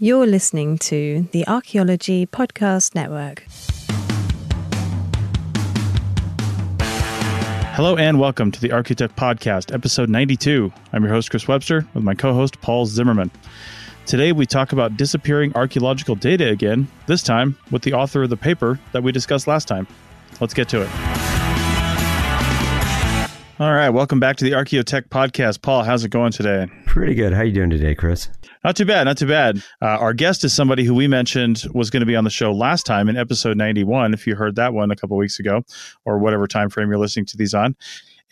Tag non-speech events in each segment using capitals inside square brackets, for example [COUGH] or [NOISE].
You're listening to the Archaeology Podcast Network. Hello and welcome to the Archaeotech Podcast, episode 92. I'm your host, Chris Webster, with my co host, Paul Zimmerman. Today, we talk about disappearing archaeological data again, this time with the author of the paper that we discussed last time. Let's get to it. All right, welcome back to the Archaeotech Podcast. Paul, how's it going today? Pretty good. How you doing today, Chris? Not too bad, not too bad. Uh, our guest is somebody who we mentioned was going to be on the show last time in episode 91, if you heard that one a couple weeks ago, or whatever time frame you're listening to these on.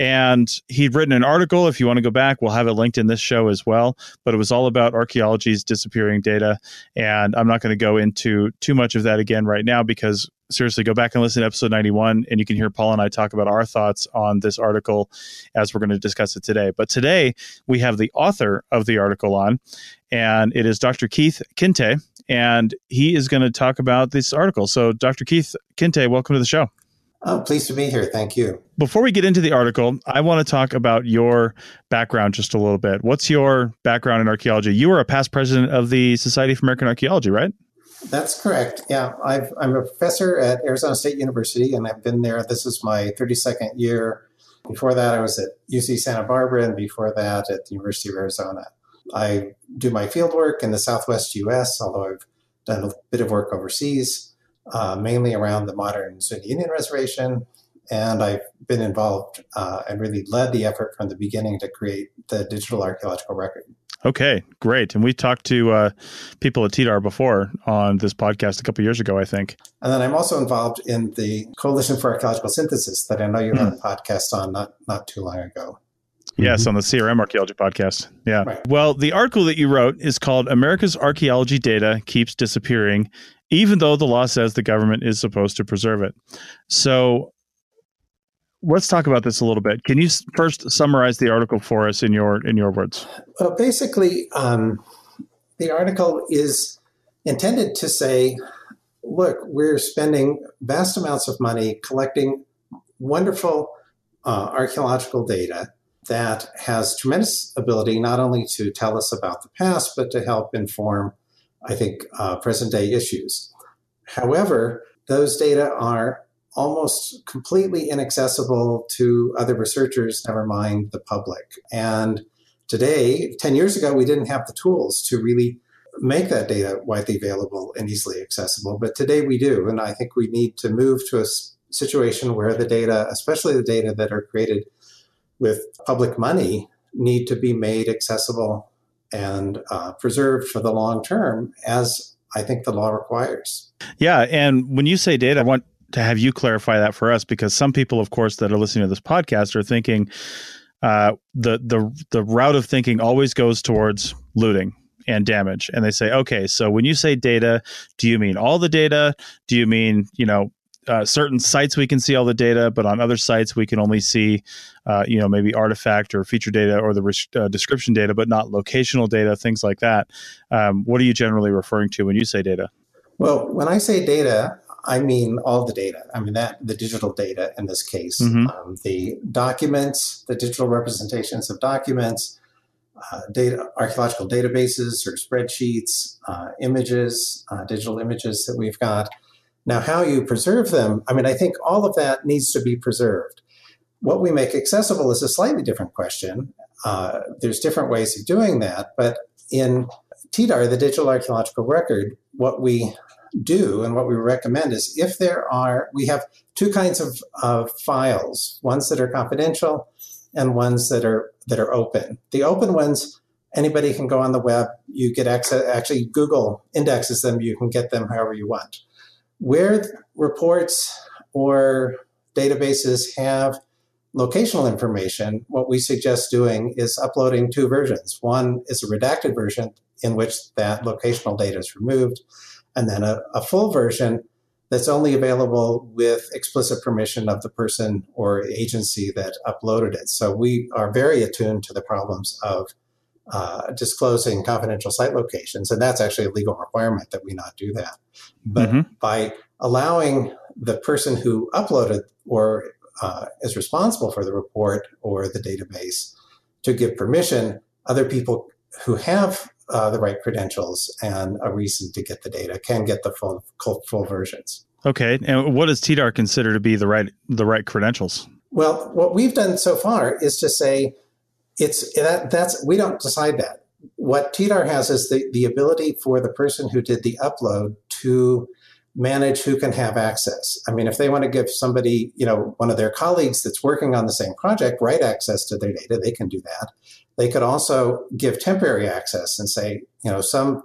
And he'd written an article. If you want to go back, we'll have it linked in this show as well. But it was all about archaeology's disappearing data. And I'm not going to go into too much of that again right now because seriously, go back and listen to episode 91, and you can hear Paul and I talk about our thoughts on this article as we're going to discuss it today. But today, we have the author of the article on, and it is Dr. Keith Kintigh, and he is going to talk about this article. So, Dr. Keith Kintigh, welcome to the show. Oh, pleased to be here. Thank you. Before we get into the article, I want to talk about your background just a little bit. What's your background in archaeology? You were a past president of the Society for American Archaeology, right? That's correct. Yeah, i am a professor at Arizona State University, and I've been there. This is my 32nd year. Before that, I was at UC Santa Barbara, and before that, at the University of Arizona. I do my field work in the Southwest U.S., although I've done a bit of work overseas, uh, mainly around the modern Zuni Indian Reservation. And I've been involved uh, and really led the effort from the beginning to create the digital archaeological record. Okay, great. And we talked to uh, people at TDAR before on this podcast a couple years ago, I think. And then I'm also involved in the Coalition for Archaeological Synthesis that I know you mm. had a podcast on not, not too long ago. Yes, mm-hmm. on the CRM Archaeology podcast. Yeah. Right. Well, the article that you wrote is called America's Archaeology Data Keeps Disappearing, even though the law says the government is supposed to preserve it. So let's talk about this a little bit. Can you first summarize the article for us in your in your words? Well, basically, um, the article is intended to say, look, we're spending vast amounts of money collecting wonderful uh, archaeological data that has tremendous ability not only to tell us about the past, but to help inform, I think, uh, present day issues. However, those data are almost completely inaccessible to other researchers, never mind the public. And today, 10 years ago, we didn't have the tools to really make that data widely available and easily accessible. But today we do. And I think we need to move to a situation where the data, especially the data that are created with public money, need to be made accessible and uh, preserved for the long term as I think the law requires. Yeah. And when you say data, I want to have you clarify that for us because some people, of course, that are listening to this podcast are thinking uh, the the the route of thinking always goes towards looting and damage, and they say, okay, so when you say data, do you mean all the data? Do you mean you know uh, certain sites we can see all the data, but on other sites we can only see, uh, you know, maybe artifact or feature data or the uh, description data, but not locational data, things like that. Um, what are you generally referring to when you say data? Well, when I say data, I mean all the data. I mean that the digital data in this case, mm-hmm. um, the documents, the digital representations of documents, uh, data, archaeological databases or spreadsheets, uh, images, uh, digital images that we've got. Now, how you preserve them? I mean, I think all of that needs to be preserved. What we make accessible is a slightly different question. Uh, there's different ways of doing that, but in TDAR, the digital archaeological record, what we do and what we recommend is if there are, we have two kinds of, of files, ones that are confidential and ones that are that are open. The open ones, anybody can go on the web. You get access. Actually, Google indexes them. You can get them however you want. Where reports or databases have locational information, what we suggest doing is uploading two versions. One is a redacted version in which that locational data is removed, and then a, a full version that's only available with explicit permission of the person or agency that uploaded it. So we are very attuned to the problems of uh, disclosing confidential site locations, and that's actually a legal requirement that we not do that. But mm-hmm. by allowing the person who uploaded or uh, is responsible for the report or the database to give permission, other people who have uh, the right credentials and a reason to get the data can get the full full versions. Okay, and what does TDAR consider to be the right the right credentials? Well, what we've done so far is to say it's that that's we don't decide that. What TDAR has is the, the ability for the person who did the upload to manage who can have access. I mean, if they want to give somebody, you know, one of their colleagues that's working on the same project, right access to their data, they can do that. They could also give temporary access and say, you know, some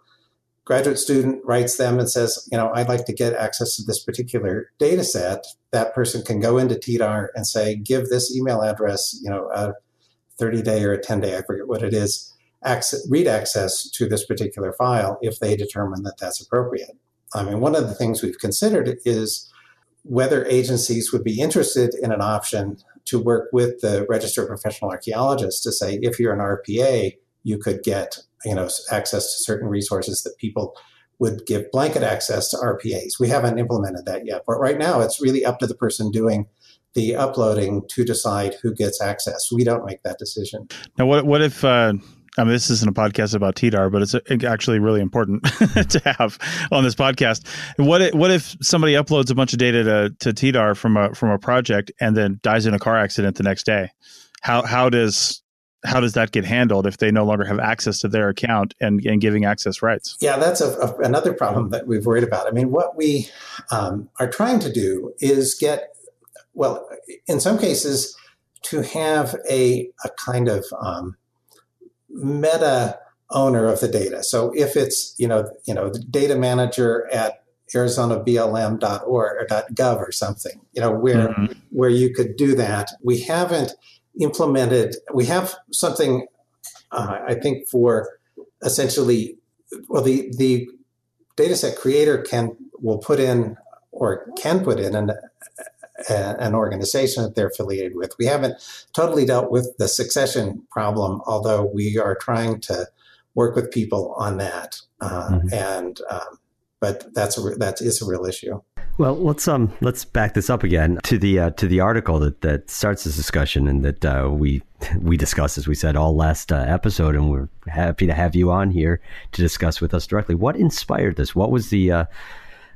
graduate student writes them and says, you know, I'd like to get access to this particular data set. That person can go into TDAR and say, give this email address, you know, a 30 day or a 10 day, I forget what it is, access, read access to this particular file if they determine that that's appropriate. I mean, one of the things we've considered is whether agencies would be interested in an option to work with the registered professional archaeologist to say, if you're an RPA, you could get you know access to certain resources that people would give blanket access to RPAs. We haven't implemented that yet, but right now it's really up to the person doing the uploading to decide who gets access. We don't make that decision. Now, what what if uh, I mean, this isn't a podcast about TDAR, but it's actually really important [LAUGHS] to have on this podcast. What if, what if somebody uploads a bunch of data to, to TDAR from a from a project and then dies in a car accident the next day? How how does how does that get handled if they no longer have access to their account and, and giving access rights? Yeah, that's a, a, another problem that we've worried about. I mean, what we um, are trying to do is get, well, in some cases, to have a, a kind of um, meta owner of the data. So if it's, you know, you know, the data manager at arizonablm.org or .gov or something, you know, where mm-hmm. where you could do that. We haven't implemented. We have something, uh, I think, for essentially, well, the the dataset creator can will put in or can put in an an organization that they're affiliated with. We haven't totally dealt with the succession problem, although we are trying to work with people on that. Uh, mm-hmm. And um, but that's a that is a real issue. Well, let's um let's back this up again to the uh, to the article that, that starts this discussion and that uh, we we discussed as we said all last uh, episode, and we're happy to have you on here to discuss with us directly. What inspired this? What was the uh,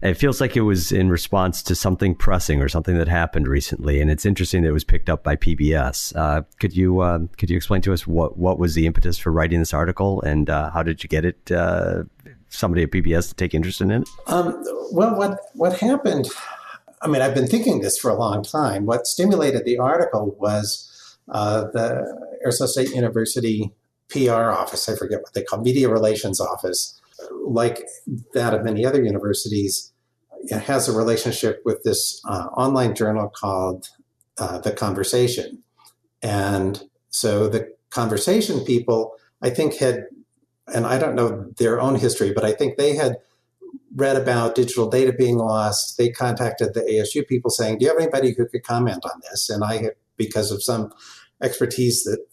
it feels like it was in response to something pressing or something that happened recently, and it's interesting that it was picked up by PBS. Uh, could you uh, could you explain to us what what was the impetus for writing this article, and uh, how did you get it? Uh, somebody at PBS to take interest in it? Um, well, what what happened? I mean, I've been thinking this for a long time. What stimulated the article was uh, the Arizona State University PR office. I forget what they call media relations office like that of many other universities, it has a relationship with this uh, online journal called uh, The Conversation. And so the conversation people, I think, had, and I don't know their own history, but I think they had read about digital data being lost. They contacted the ASU people saying, Do you have anybody who could comment on this? And I, because of some expertise that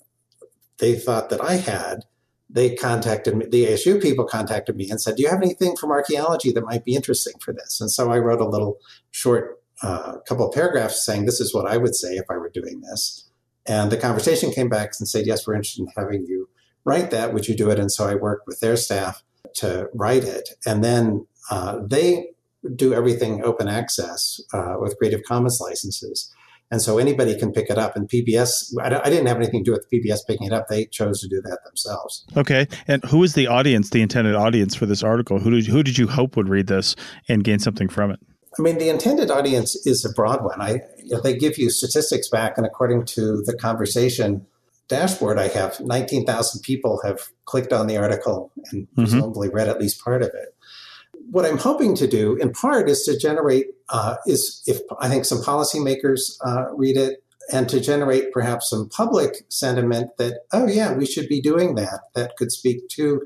they thought that I had, they contacted me, the ASU people contacted me and said, Do you have anything from archaeology that might be interesting for this? And so I wrote a little short uh, couple of paragraphs saying, This is what I would say if I were doing this. And the conversation came back and said, Yes, we're interested in having you write that. Would you do it? And so I worked with their staff to write it. And then uh, they do everything open access uh, with Creative Commons licenses. And so anybody can pick it up. And PBS, I, I, didn't have anything to do with PBS picking it up. They chose to do that themselves. Okay. And who is the audience, the intended audience for this article? Who did, who did you hope would read this and gain something from it? I mean, the intended audience is a broad one. I, you know, they give you statistics back, and according to the conversation dashboard I have, 19,000 people have clicked on the article and mm-hmm. presumably read at least part of it what I'm hoping to do, in part, is to generate uh, is if I think some policymakers uh, read it, and to generate perhaps some public sentiment that oh yeah, we should be doing that. That could speak to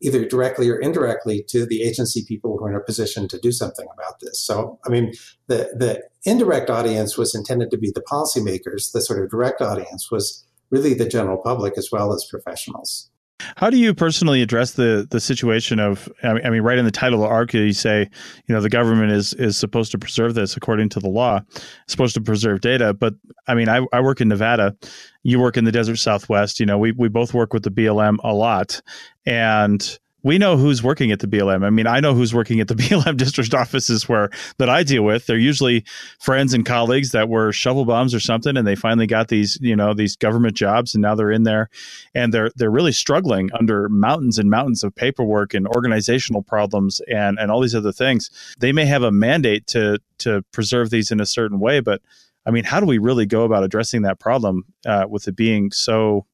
either directly or indirectly to the agency people who are in a position to do something about this. So I mean, the the indirect audience was intended to be the policymakers. The sort of direct audience was really the general public as well as professionals. How do you personally address the the situation of? I mean, right in the title of article, you say, you know, the government is is supposed to preserve this according to the law, supposed to preserve data. But I mean, I, I work in Nevada, you work in the desert Southwest. You know, we we both work with the BLM a lot, and we know who's working at the BLM. I mean, I know who's working at the [LAUGHS] BLM district offices where that I deal with. They're usually friends and colleagues that were shovel bums or something, and they finally got these, you know, these government jobs, and now they're in there, and they're they're really struggling under mountains and mountains of paperwork and organizational problems and and all these other things. They may have a mandate to to preserve these in a certain way, but I mean, how do we really go about addressing that problem uh, with it being so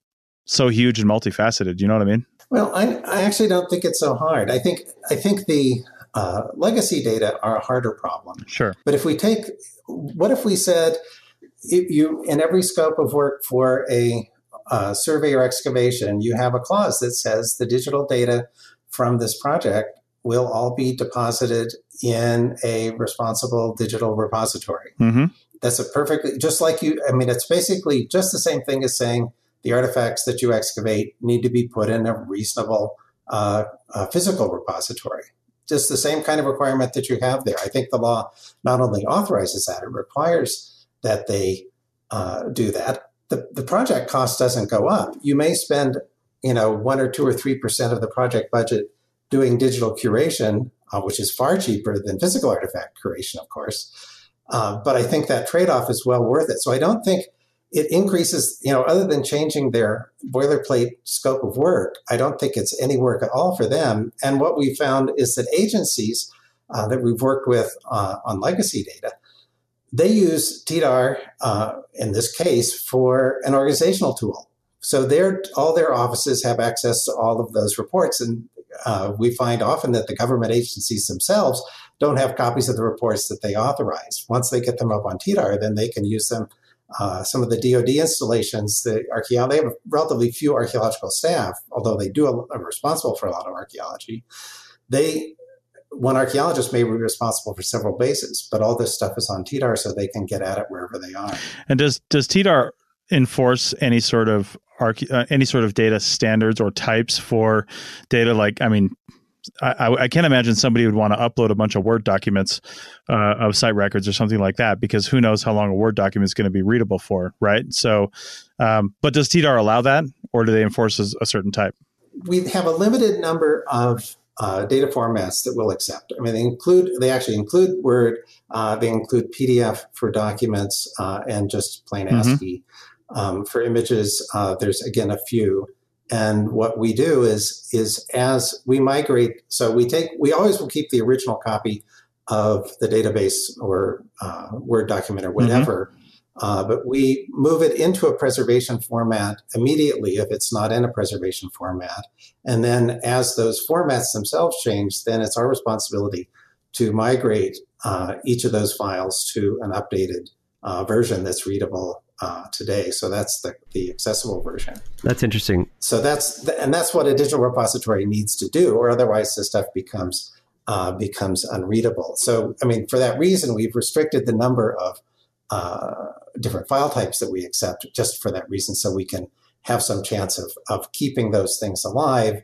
so huge and multifaceted? You know what I mean? Well, I, I actually don't think it's so hard. I think I think the uh, legacy data are a harder problem. Sure. But if we take, what if we said, if you in every scope of work for a uh, survey or excavation, you have a clause that says the digital data from this project will all be deposited in a responsible digital repository. Mm-hmm. That's a perfectly just like you. I mean, it's basically just the same thing as saying the artifacts that you excavate need to be put in a reasonable uh, uh, physical repository. Just the same kind of requirement that you have there. I think the law not only authorizes that, it requires that they uh, do that. The, the project cost doesn't go up. You may spend, you know, one or two or three percent of the project budget doing digital curation, uh, which is far cheaper than physical artifact curation, of course. Uh, but I think that trade-off is well worth it. So I don't think it increases, you know, other than changing their boilerplate scope of work, I don't think it's any work at all for them. And what we found is that agencies uh, that we've worked with uh, on legacy data, they use TDAR uh, in this case for an organizational tool. So their all their offices have access to all of those reports, and uh, we find often that the government agencies themselves don't have copies of the reports that they authorize. Once they get them up on TDAR, then they can use them uh, some of the DoD installations, the archaeo- they have relatively few archaeological staff, although they do are responsible for a lot of archaeology. They one archaeologist may be responsible for several bases, but all this stuff is on TDAR, so they can get at it wherever they are. And does does TDAR enforce any sort of arche- uh, any sort of data standards or types for data? Like, I mean, I, I, can't imagine somebody would want to upload a bunch of Word documents uh, of site records or something like that because who knows how long a Word document is going to be readable for, right? So, um, but does TDAR allow that, or do they enforce a, a certain type? We have a limited number of uh, data formats that we'll accept. I mean, they include they actually include Word, uh, they include PDF for documents, uh, and just plain mm-hmm. ASCII. Um, for images, uh, there's again a few. And what we do is is as we migrate, so we take we always will keep the original copy of the database or uh, Word document or whatever. Mm-hmm. Uh, but we move it into a preservation format immediately if it's not in a preservation format. And then as those formats themselves change, then it's our responsibility to migrate uh, each of those files to an updated uh, version that's readable uh, today. So that's the, the accessible version. That's interesting. So that's and that's what a digital repository needs to do, or otherwise the stuff becomes uh, becomes unreadable. So I mean, for that reason, we've restricted the number of uh, different file types that we accept just for that reason, so we can have some chance of of keeping those things alive.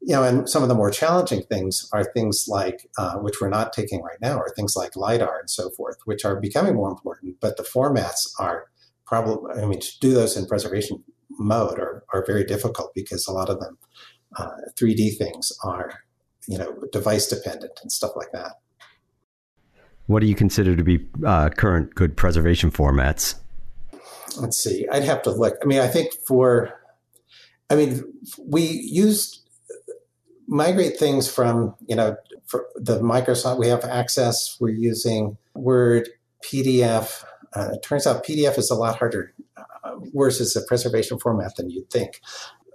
You know, and some of the more challenging things are things like, uh, which we're not taking right now, are things like LIDAR and so forth, which are becoming more important, but the formats are probably, I mean, to do those in preservation mode are, are very difficult because a lot of them, uh, 3D things are, you know, device dependent and stuff like that. What do you consider to be uh, current good preservation formats? Let's see. I'd have to look. I mean, I think for, I mean, we used migrate things from, you know, for the Microsoft, we have access, we're using Word, PDF, uh, it turns out PDF is a lot harder, uh, worse as a preservation format than you'd think.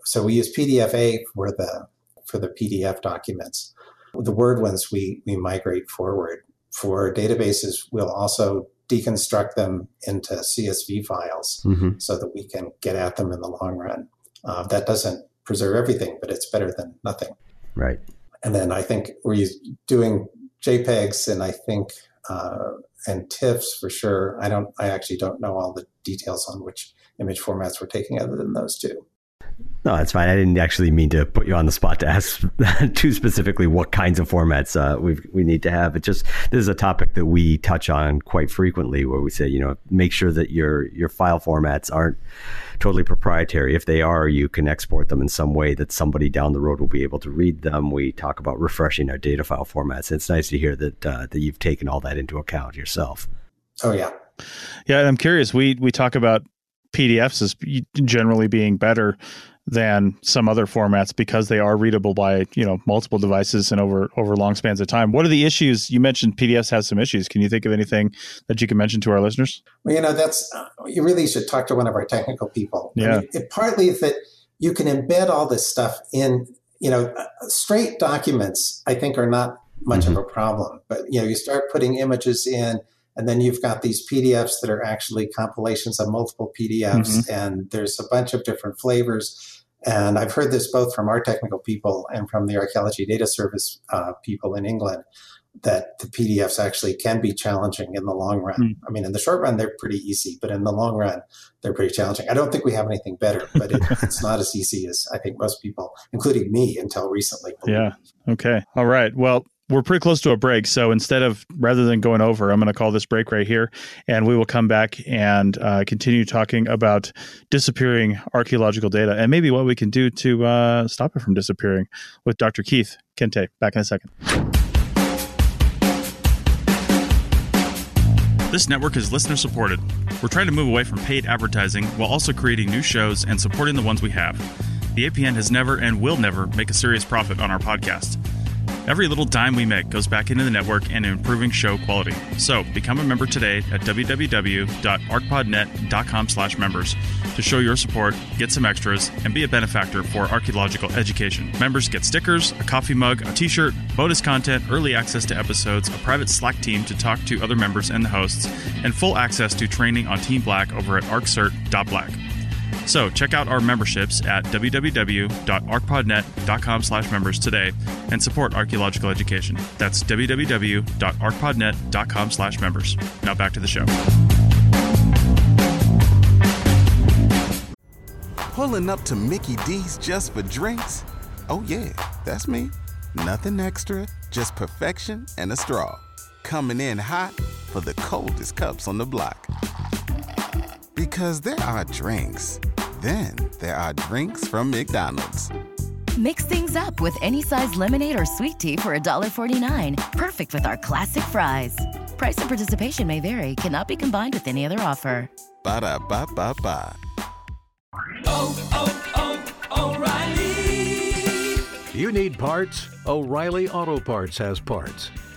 So we use PDFA for the for the PDF documents. The Word ones we we migrate forward. For databases, we'll also deconstruct them into CSV files mm-hmm. so that we can get at them in the long run. Uh, that doesn't preserve everything, but it's better than nothing. Right. And then I think we're doing JPEGs, and I think uh, and TIFFs for sure. I don't. I actually don't know all the details on which image formats we're taking, other than those two. No, that's fine. I didn't actually mean to put you on the spot to ask [LAUGHS] too specifically what kinds of formats uh, we we need to have. It just this is a topic that we touch on quite frequently, where we say, you know, make sure that your your file formats aren't totally proprietary. If they are, you can export them in some way that somebody down the road will be able to read them. We talk about refreshing our data file formats. It's nice to hear that uh, that you've taken all that into account yourself. Oh yeah, yeah. I'm curious. We we talk about PDFs as generally being better than some other formats because they are readable by you know multiple devices and over over long spans of time. What are the issues? You mentioned PDFs has some issues. Can you think of anything that you can mention to our listeners? Well, you know that's uh, you really should talk to one of our technical people. Yeah, I mean, it, partly that you can embed all this stuff in you know uh, straight documents. I think are not much mm-hmm. of a problem, but you know you start putting images in. And then you've got these PDFs that are actually compilations of multiple PDFs, mm-hmm. and there's a bunch of different flavors and I've heard this both from our technical people and from the Archaeology Data Service uh, people in England that the PDFs actually can be challenging in the long run. Mm. I mean, in the short run, they're pretty easy, but in the long run, they're pretty challenging. I don't think we have anything better, but it, [LAUGHS] it's not as easy as I think most people, including me until recently. Believe. Yeah. Okay. All right. Well, we're pretty close to a break. So instead of rather than going over, I'm going to call this break right here, and we will come back and uh, continue talking about disappearing archaeological data and maybe what we can do to uh, stop it from disappearing with Dr. Keith Kintigh. Back in a second. This network is listener supported. We're trying to move away from paid advertising while also creating new shows and supporting the ones we have. The APN has never and will never make a serious profit on our podcast. Every little dime we make goes back into the network and improving show quality. So become a member today at www.archpodnet.com slash members to show your support, get some extras, and be a benefactor for archaeological education. Members get stickers, a coffee mug, a t-shirt, bonus content, early access to episodes, a private Slack team to talk to other members and the hosts, and full access to training on Team Black over at arccert.black. So check out our memberships at www.archpodnet.com slash members today and support archaeological education. That's www.archpodnet.com slash members. Now back to the show. Pulling up to Mickey D's just for drinks? Oh yeah, that's me. Nothing extra, just perfection and a straw. Coming in hot for the coldest cups on the block. Because there are drinks then there are drinks from McDonald's. Mix things up with any size lemonade or sweet tea for $1.49. Perfect with our classic fries. Price and participation may vary, cannot be combined with any other offer. Ba da ba ba ba. Oh, oh, oh, O'Reilly! You need parts? O'Reilly Auto Parts has parts.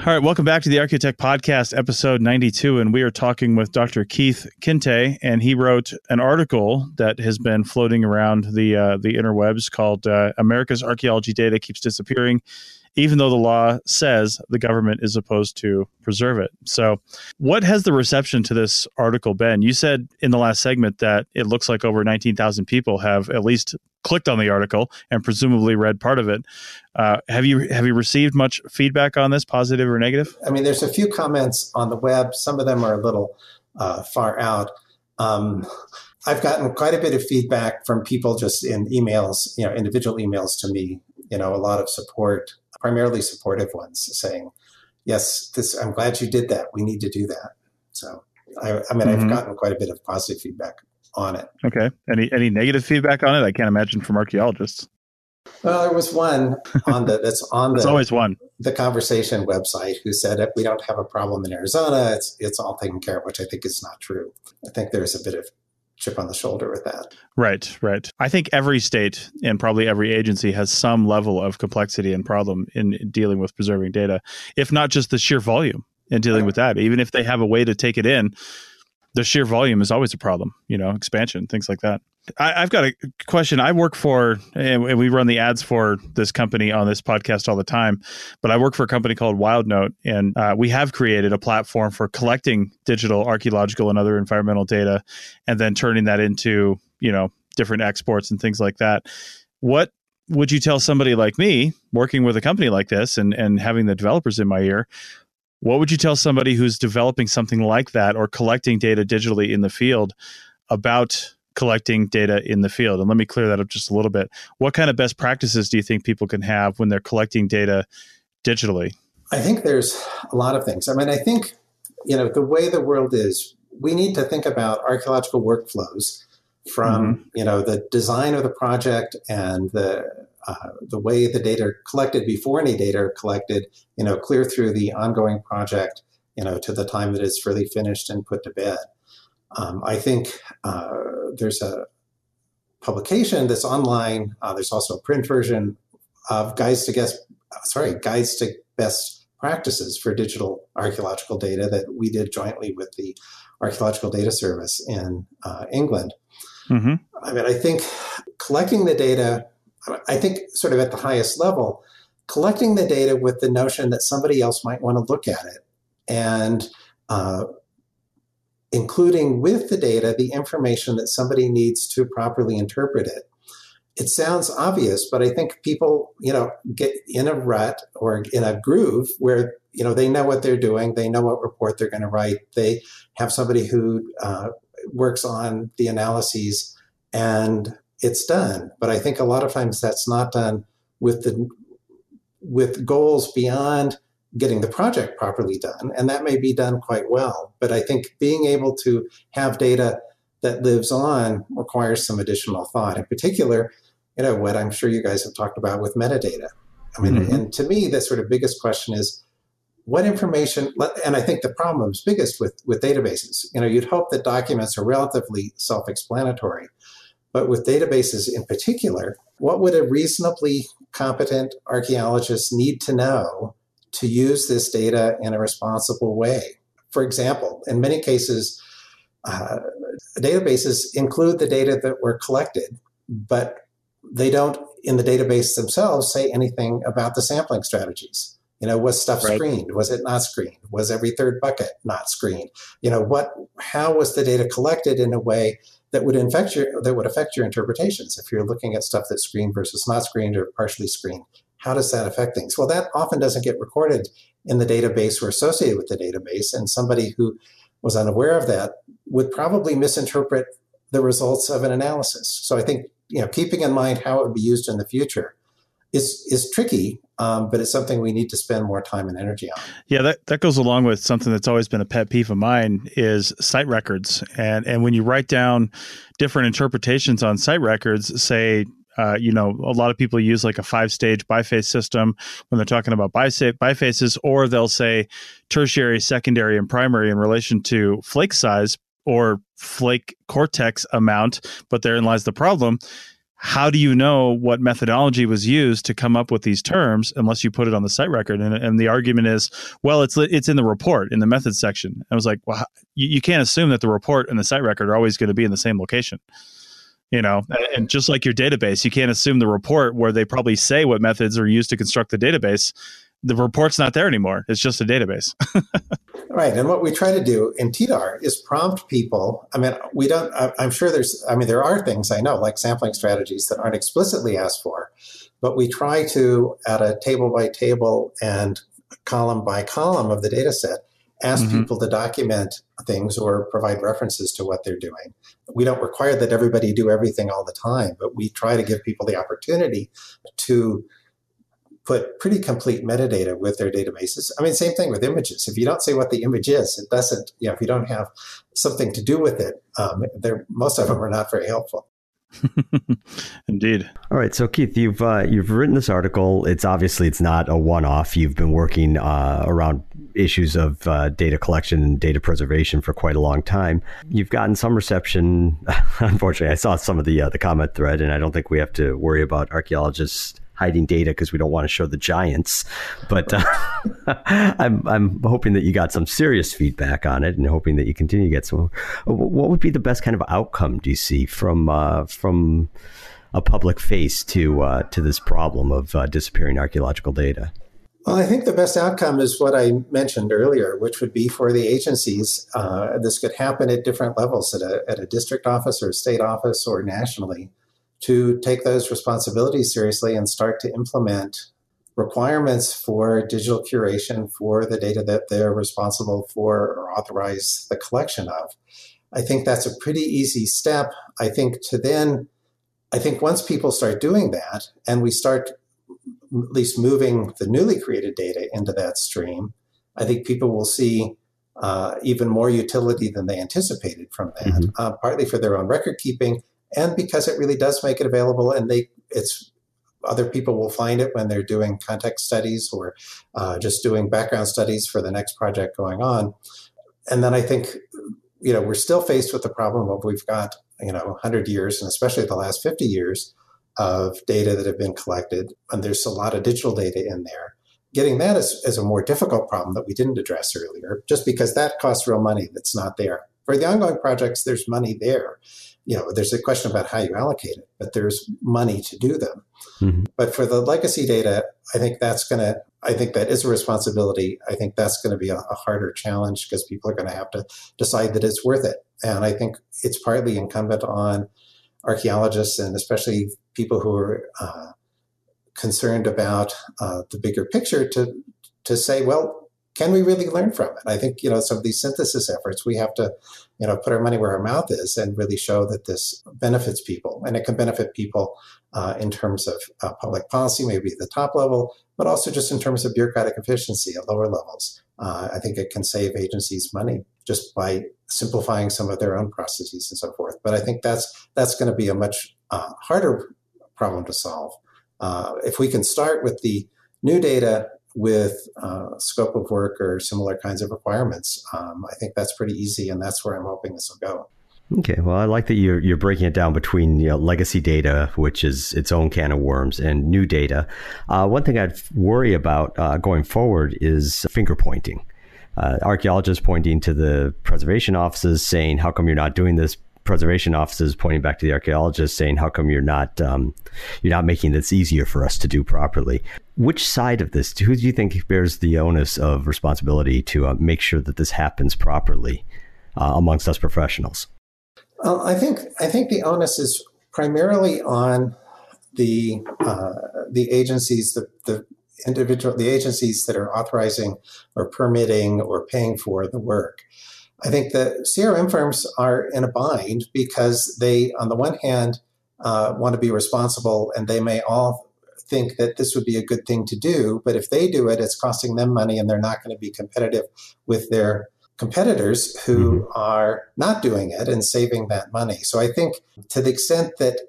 All right, welcome back to the Archaeotech Podcast, episode 92. And we are talking with Dr. Keith Kintigh, and he wrote an article that has been floating around the uh, the interwebs called uh, America's Archaeology Data Keeps Disappearing, even though the law says the government is supposed to preserve it. So, what has the reception to this article been? You said in the last segment that it looks like over 19,000 people have at least clicked on the article and presumably read part of it. Uh, have you have you received much feedback on this, positive or negative? I mean, there's a few comments on the web. Some of them are a little uh, far out. Um, I've gotten quite a bit of feedback from people just in emails, you know, individual emails to me. You know, a lot of support, primarily supportive ones, saying, "Yes, this. I'm glad you did that. We need to do that." So, I, I mean, mm-hmm. I've gotten quite a bit of positive feedback on it. Okay. Any any negative feedback on it? I can't imagine from archaeologists. Well, there was one on the that's [LAUGHS] on the always one the conversation website who said we don't have a problem in Arizona. It's it's all taken care of, which I think is not true. I think there's a bit of chip on the shoulder with that. Right, right. I think every state and probably every agency has some level of complexity and problem in dealing with preserving data, if not just the sheer volume in dealing right. with that. Even if they have a way to take it in, the sheer volume is always a problem, you know, expansion, things like that. I, have got a question. I work for, and we run the ads for this company on this podcast all the time, but I work for a company called WildNote, and uh, we have created a platform for collecting digital archaeological and other environmental data and then turning that into, you know, different exports and things like that. What would you tell somebody like me working with a company like this and, and having the developers in my ear? What would you tell somebody who's developing something like that or collecting data digitally in the field about collecting data in the field? And let me clear that up just a little bit. What kind of best practices do you think people can have when they're collecting data digitally? I think there's a lot of things. I mean, I think, you know, the way the world is, we need to think about archaeological workflows from, mm-hmm. you know, the design of the project and the uh, the way the data are collected before any data are collected, you know, clear through the ongoing project, you know, to the time that it's fully finished and put to bed. Um, I think uh, there's a publication that's online. Uh, there's also a print version of guides to guess, sorry, guides to best practices for digital archaeological data that we did jointly with the Archaeological Data Service in uh, England. Mm-hmm. I mean, I think collecting the data, I think sort of at the highest level, collecting the data with the notion that somebody else might want to look at it and uh, including with the data the information that somebody needs to properly interpret it. It sounds obvious, but I think people, you know, get in a rut or in a groove where you know they know what they're doing, they know what report they're going to write, they have somebody who uh, works on the analyses, and it's done. But I think a lot of times that's not done with the with goals beyond getting the project properly done. And that may be done quite well. But I think being able to have data that lives on requires some additional thought. In particular, you know, what I'm sure you guys have talked about with metadata. I mean, mm-hmm. and to me, the sort of biggest question is what information, and I think the problem is biggest with, with databases. You know, you'd hope that documents are relatively self explanatory. But with databases in particular, what would a reasonably competent archaeologist need to know to use this data in a responsible way. For example, in many cases, uh, databases include the data that were collected, but they don't, in the database themselves, say anything about the sampling strategies. You know, was stuff right. screened? Was it not screened? Was every third bucket not screened? You know, what? How was the data collected in a way that would affect your that would affect your interpretations if you're looking at stuff that's screened versus not screened or partially screened? How does that affect things? Well, that often doesn't get recorded in the database or associated with the database. And somebody who was unaware of that would probably misinterpret the results of an analysis. So I think you know keeping in mind how it would be used in the future is is tricky, um, but it's something we need to spend more time and energy on. Yeah, that, that goes along with something that's always been a pet peeve of mine is site records. And and when you write down different interpretations on site records, say uh, you know, a lot of people use like a five stage biface system when they're talking about bifaces, or they'll say tertiary, secondary, and primary in relation to flake size or flake cortex amount. But therein lies the problem. How do you know what methodology was used to come up with these terms unless you put it on the site record? And, and the argument is, well, it's it's in the report in the methods section. I was like, well, you, you can't assume that the report and the site record are always going to be in the same location you know and just like your database you can't assume the report where they probably say what methods are used to construct the database. The report's not there anymore. It's just a database. [LAUGHS] Right. And what we try to do in tdar is prompt people. I mean we don't i'm sure there's i mean there are things i know like sampling strategies that aren't explicitly asked for but we try to at a table by table and column by column of the data set ask mm-hmm. people to document things or provide references to what they're doing. We don't require that everybody do everything all the time, but we try to give people the opportunity to put pretty complete metadata with their databases. I mean, same thing with images. If you don't say what the image is, it doesn't, you know, if you don't have something to do with it, um, most of them are not very helpful. [LAUGHS] Indeed. All right, so Keith, you've uh, you've written this article. It's obviously it's not a one-off. You've been working uh, around issues of uh, data collection and data preservation for quite a long time. You've gotten some reception. [LAUGHS] Unfortunately, I saw some of the uh, the comment thread, and I don't think we have to worry about archaeologists hiding data because we don't want to show the giants. But uh, [LAUGHS] I'm I'm hoping that you got some serious feedback on it, and hoping that you continue to get some. What would be the best kind of outcome do you see from uh, from a public face to uh, to this problem of uh, disappearing archaeological data? Well, I think the best outcome is what I mentioned earlier, which would be for the agencies. Uh, this could happen at different levels, at a, at a district office or state office or nationally, to take those responsibilities seriously and start to implement requirements for digital curation for the data that they're responsible for or authorize the collection of. I think that's a pretty easy step. I think to then, I think once people start doing that and we start at least moving the newly created data into that stream, I think people will see uh, even more utility than they anticipated from that, mm-hmm. uh, partly for their own record keeping and because it really does make it available and they it's other people will find it when they're doing context studies or uh, just doing background studies for the next project going on. And then I think, you know, we're still faced with the problem of we've got, you know, 100 years, and especially the last 50 years of data that have been collected, and there's a lot of digital data in there. Getting that is, is a more difficult problem that we didn't address earlier, just because that costs real money that's not there. For the ongoing projects, there's money there. You know, there's a question about how you allocate it, but there's money to do them. Mm-hmm. But for the legacy data, I think that's going to, I think that is a responsibility. I think that's going to be a, a harder challenge because people are going to have to decide that it's worth it. And I think it's partly incumbent on archaeologists and especially people who are uh, concerned about uh, the bigger picture to to say, well, can we really learn from it? I think you know some of these synthesis efforts we have to you know put our money where our mouth is and really show that this benefits people, and it can benefit people uh, in terms of uh, public policy, maybe at the top level, but also just in terms of bureaucratic efficiency at lower levels. Uh, I think it can save agencies money just by simplifying some of their own processes and so forth. But I think that's that's going to be a much uh, harder problem to solve. Uh, if we can start with the new data with uh, scope of work or similar kinds of requirements, um, I think that's pretty easy, and that's where I'm hoping this will go. Okay, well, I like that you're you're breaking it down between you know, legacy data, which is its own can of worms, and new data. Uh, one thing I'd worry about uh, going forward is finger pointing. Uh, archaeologists pointing to the preservation offices, saying, "How come you're not doing this?" Preservation offices pointing back to the archaeologists, saying, "How come you're not um, you're not making this easier for us to do properly?" Which side of this? Who do you think bears the onus of responsibility to uh, make sure that this happens properly uh, amongst us professionals? Well, I think I think the onus is primarily on the uh, the agencies, the, the individual the agencies that are authorizing or permitting or paying for the work. I think the CRM firms are in a bind because they, on the one hand, uh, want to be responsible, and they may all think that this would be a good thing to do. But if they do it, it's costing them money, and they're not going to be competitive with their competitors who mm-hmm. are not doing it and saving that money. So I think to the extent that,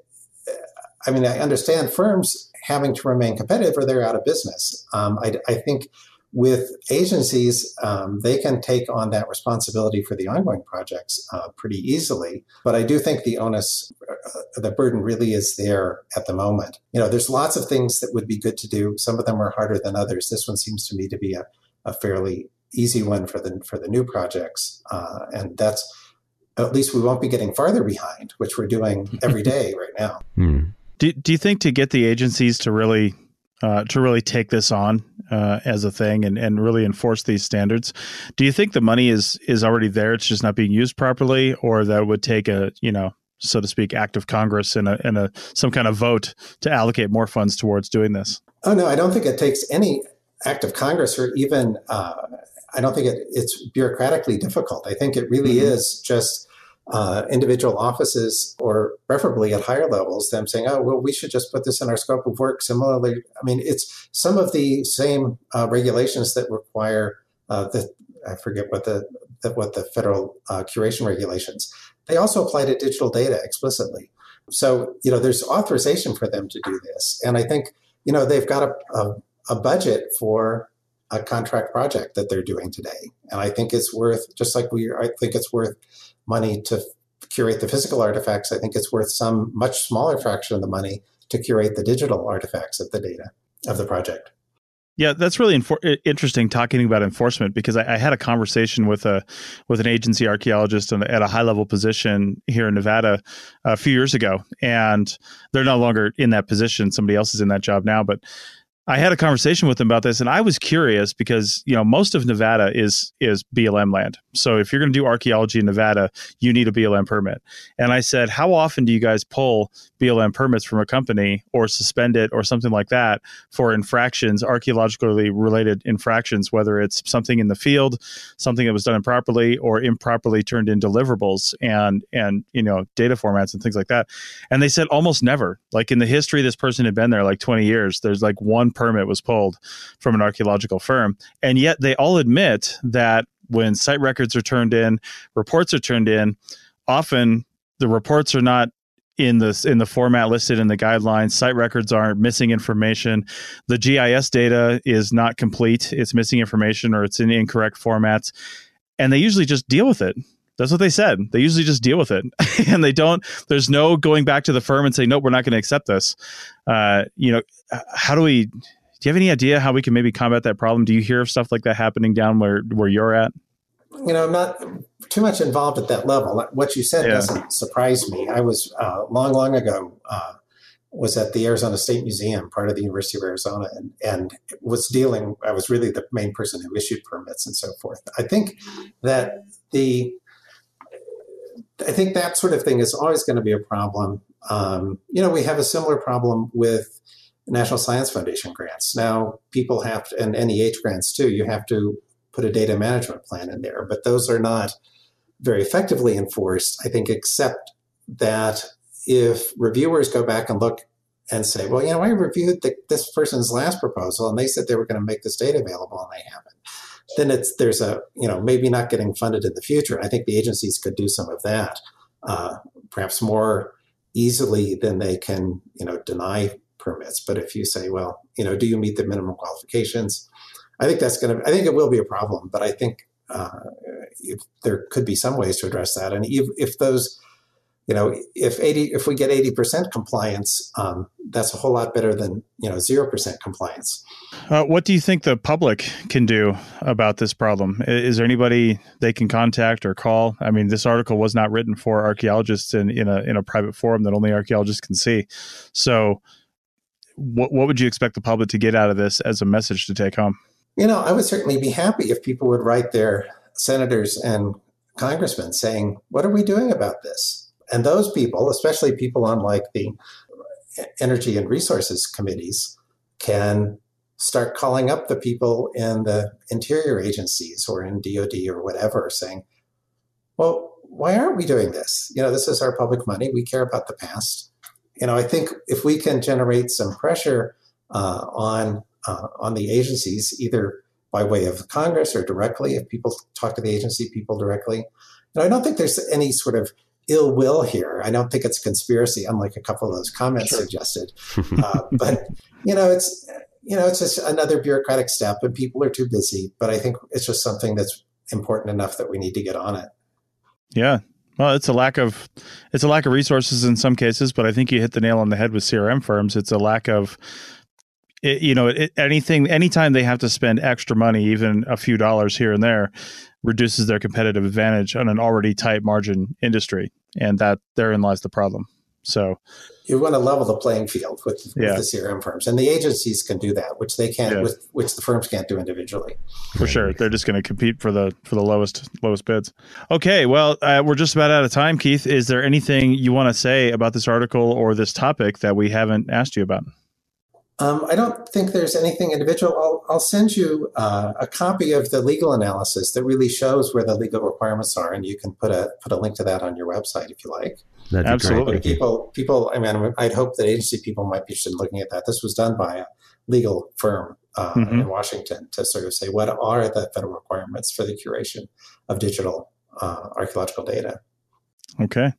I mean, I understand firms having to remain competitive or they're out of business. Um, I, I, think with agencies, um, they can take on that responsibility for the ongoing projects uh, pretty easily. But I do think the onus, uh, the burden really is there at the moment. You know, there's lots of things that would be good to do. Some of them are harder than others. This one seems to me to be a, a fairly easy one for the for the new projects, uh, and that's at least we won't be getting farther behind, which we're doing every [LAUGHS] day right now. Hmm. Do Do you think to get the agencies to really uh, to really take this on uh, as a thing and, and really enforce these standards. Do you think the money is is already there? It's just not being used properly, or that would take a you know so to speak act of Congress and a and a some kind of vote to allocate more funds towards doing this? Oh no, I don't think it takes any act of Congress or even uh, I don't think it, it's bureaucratically difficult. I think it really mm-hmm. is just uh, individual offices, or preferably at higher levels, them saying, "Oh, well, we should just put this in our scope of work." Similarly, I mean, it's some of the same uh, regulations that require uh, the I forget what the, the what the federal uh, curation regulations. They also apply to digital data explicitly. So you know, there's authorization for them to do this, and I think you know they've got a, a, a budget for a contract project that they're doing today. And I think it's worth, just like we, I think it's worth money to curate the physical artifacts. I think it's worth some much smaller fraction of the money to curate the digital artifacts of the data of the project. Yeah, that's really infor- interesting talking about enforcement because I, I, had a conversation with a with an agency archaeologist at a high level position here in Nevada a few years ago, and they're no longer in that position. Somebody else is in that job now, but I had a conversation with them about this, and I was curious because you know most of Nevada is is BLM land. So if you're going to do archaeology in Nevada, you need a BLM permit. And I said, how often do you guys pull BLM permits from a company or suspend it or something like that for infractions, archaeologically related infractions, whether it's something in the field, something that was done improperly, or improperly turned in deliverables and and you know data formats and things like that. And they said almost never. Like in the history, this person had been there like 20 years. There's like one permit was pulled from an archaeological firm, and yet they all admit that when site records are turned in, reports are turned in, often the reports are not in the in the format listed in the guidelines. Site records are missing information. The GIS data is not complete. It's missing information or it's in incorrect formats, and they usually just deal with it. That's what they said. They usually just deal with it, [LAUGHS] and they don't. There's no going back to the firm and say, "Nope, we're not going to accept this." Uh, you know, how do we? Do you have any idea how we can maybe combat that problem? Do you hear of stuff like that happening down where where you're at? You know, I'm not too much involved at that level. What you said yeah. doesn't surprise me. I was uh, long, long ago uh, was at the Arizona State Museum, part of the University of Arizona, and, and was dealing. I was really the main person who issued permits and so forth. I think that the I think that sort of thing is always going to be a problem. Um, you know, we have a similar problem with National Science Foundation grants. Now, people have to, and NEH grants too. You have to put a data management plan in there, but those are not very effectively enforced. I think, except that if reviewers go back and look and say, well, you know, I reviewed the, this person's last proposal and they said they were going to make this data available and they haven't. Then it's there's a you know maybe not getting funded in the future. I think the agencies could do some of that, uh, perhaps more easily than they can you know deny permits. But if you say, well, you know, do you meet the minimum qualifications? I think that's going to. I think it will be a problem. But I think uh, there could be some ways to address that. And if, if those you know, if eighty, if we get eighty percent compliance, um, that's a whole lot better than you know zero percent compliance. Uh, what do you think the public can do about this problem? Is there anybody they can contact or call? I mean, this article was not written for archaeologists in, in a in a private forum that only archaeologists can see. So, what what would you expect the public to get out of this as a message to take home? You know, I would certainly be happy if people would write their senators and congressmen saying, "What are we doing about this?" And those people, especially people on like the energy and resources committees, can start calling up the people in the interior agencies or in DOD or whatever, saying, well, why aren't we doing this? You know, this is our public money. We care about the past. You know, I think if we can generate some pressure uh, on uh, on the agencies, either by way of Congress or directly, if people talk to the agency people directly, know, I don't think there's any sort of ill will here. I don't think it's conspiracy, unlike a couple of those comments sure. suggested. [LAUGHS] uh, but you know, it's you know, it's just another bureaucratic step, and people are too busy. But I think it's just something that's important enough that we need to get on it. Yeah. Well, it's a lack of it's a lack of resources in some cases, but I think you hit the nail on the head with CRM firms. It's a lack of it, you know it, anything anytime they have to spend extra money even a few dollars here and there reduces their competitive advantage on an already tight margin industry, and that therein lies the problem. So you want to level the playing field with, with yeah. the CRM firms, and the agencies can do that, which they can't, yeah. with, which the firms can't do individually. For sure, they're just going to compete for the for the lowest lowest bids. Okay, well, uh, we're just about out of time. Keith, is there anything you want to say about this article or this topic that we haven't asked you about? Um, I don't think there's anything individual. I'll, I'll send you uh, a copy of the legal analysis that really shows where the legal requirements are, and you can put a put a link to that on your website if you like. That'd Absolutely. People, people. I mean, I'd hope that agency people might be interested in looking at that. This was done by a legal firm uh, mm-hmm. in Washington to sort of say what are the federal requirements for the curation of digital uh, archaeological data. Okay.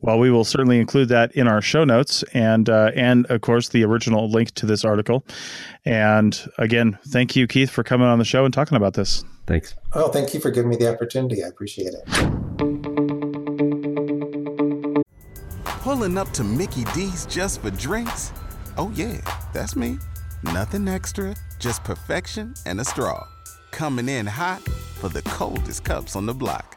Well, we will certainly include that in our show notes, and uh, and of course the original link to this article. And again, thank you, Keith, for coming on the show and talking about this. Thanks. Oh, thank you for giving me the opportunity. I appreciate it. Pulling up to Mickey D's just for drinks. Oh, yeah, that's me. Nothing extra, just perfection and a straw. Coming in hot for the coldest cups on the block.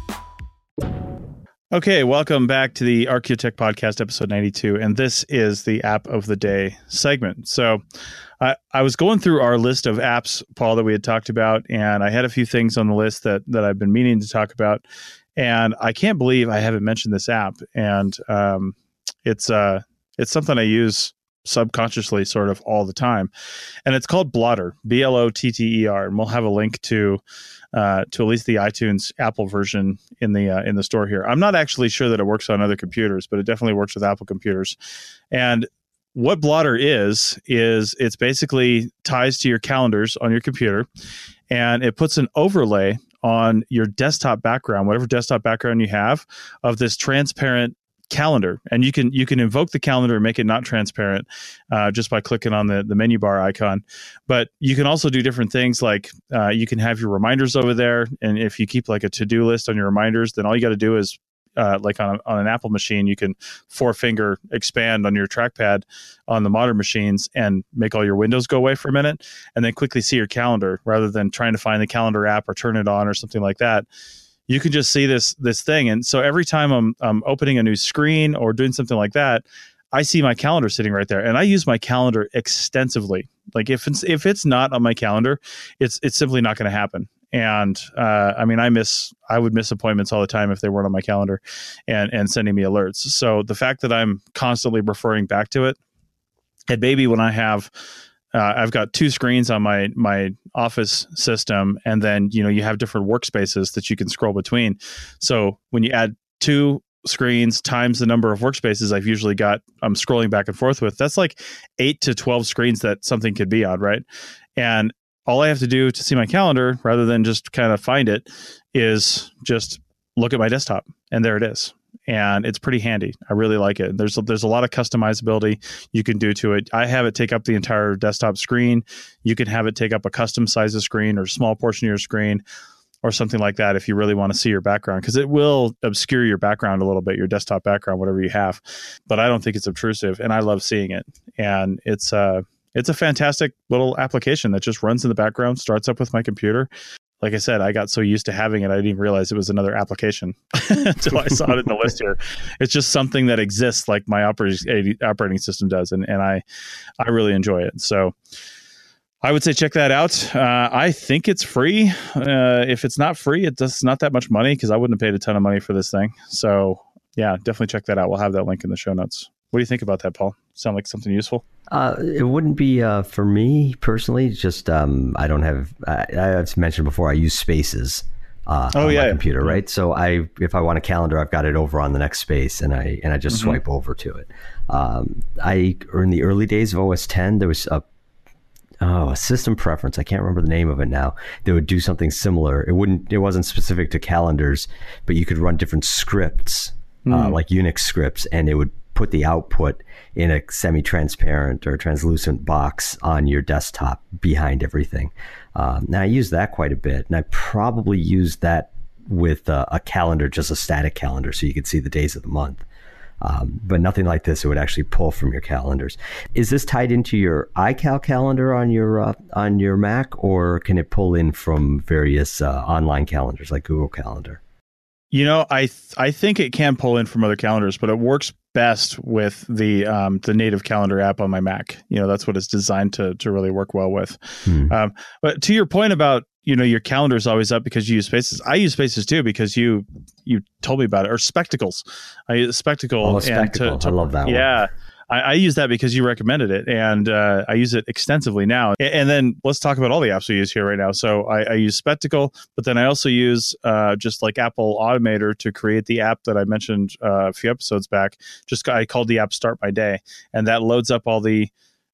Okay, welcome back to the Archaeotech Podcast, episode 92. And this is the app of the day segment. So I, I was going through our list of apps, Paul, that we had talked about, and I had a few things on the list that, that I've been meaning to talk about. And I can't believe I haven't mentioned this app. And um, it's uh, it's something I use subconsciously sort of all the time. And it's called Blotter, B L O T T E R. And we'll have a link to uh, to at least the iTunes Apple version in the uh, in the store here. I'm not actually sure that it works on other computers, but it definitely works with Apple computers. And what Blotter is is it's basically ties to your calendars on your computer, and it puts an overlay on your desktop background, whatever desktop background you have, of this transparent calendar. And you can you can invoke the calendar and make it not transparent uh, just by clicking on the, the menu bar icon. But you can also do different things like uh, you can have your reminders over there. And if you keep like a to-do list on your reminders then all you got to do is uh, like on, a, on an apple machine you can four finger expand on your trackpad on the modern machines and make all your windows go away for a minute and then quickly see your calendar rather than trying to find the calendar app or turn it on or something like that you can just see this this thing. And so every time I'm I'm opening a new screen or doing something like that, I see my calendar sitting right there, and I use my calendar extensively. Like if it's if it's not on my calendar, it's it's simply not going to happen. And uh, I mean, I miss I would miss appointments all the time if they weren't on my calendar, and and sending me alerts. So the fact that I'm constantly referring back to it, and maybe when I have uh, I've got two screens on my my office system, and then you know you have different workspaces that you can scroll between. So when you add two screens times the number of workspaces I've usually got, I'm scrolling back and forth with. That's like eight to twelve screens that something could be on, right? And all I have to do to see my calendar, rather than just kind of find it, is just look at my desktop, and there it is and it's pretty handy. I really like it. There's a, there's a lot of customizability you can do to it. I have it take up the entire desktop screen. You can have it take up a custom size of screen or small portion of your screen or something like that if you really want to see your background because it will obscure your background a little bit, your desktop background, whatever you have. But I don't think it's obtrusive, and I love seeing it. And it's uh it's a fantastic little application that just runs in the background, starts up with my computer, like I said, I got so used to having it, I didn't even realize it was another application [LAUGHS] until I saw it in the list here. It's just something that exists, like my operating operating system does, and and I I really enjoy it. So I would say check that out. Uh, I think it's free. Uh, if it's not free, it it's not that much money because I wouldn't have paid a ton of money for this thing. So yeah, definitely check that out. We'll have that link in the show notes. What do you think about that, Paul? Sound like something useful? Uh, it wouldn't be uh, for me personally. Just um, I don't have. I, I've mentioned before. I use Spaces. Uh, oh on yeah, my computer, yeah. right? So I, if I want a calendar, I've got it over on the next space, and I and I just Mm-hmm. swipe over to it. Um, I or in the early days of OS 10, there was a oh a system preference. I can't remember the name of it now. They would do something similar. It wouldn't. It wasn't specific to calendars, but you could run different scripts, uh, Hmm. like Unix scripts, and it would put the output in a semi-transparent or translucent box on your desktop behind everything. Um, now I use that quite a bit, and I probably use that with uh, a calendar, just a static calendar, so you can see the days of the month. Um, but nothing like this. It would actually pull from your calendars. Is this tied into your iCal calendar on your uh, on your Mac, or can it pull in from various uh, online calendars like Google Calendar? You know, I th- I think it can pull in from other calendars, but it works best with the um, the native calendar app on my Mac. You know, that's what it's designed to to really work well with. Hmm. Um, but to your point about you know your calendar is always up because you use Spaces. I use Spaces too because you you told me about it. Or Spectacles. I use Spectacle. Oh, and Spectacle. I love that one. I, I use that because you recommended it, and uh, I use it extensively now. A- And then let's talk about all the apps we use here right now. So I, I use Spectacle, but then I also use uh, just like Apple Automator to create the app that I mentioned uh, a few episodes back. Just I called the app Start My Day, and that loads up all the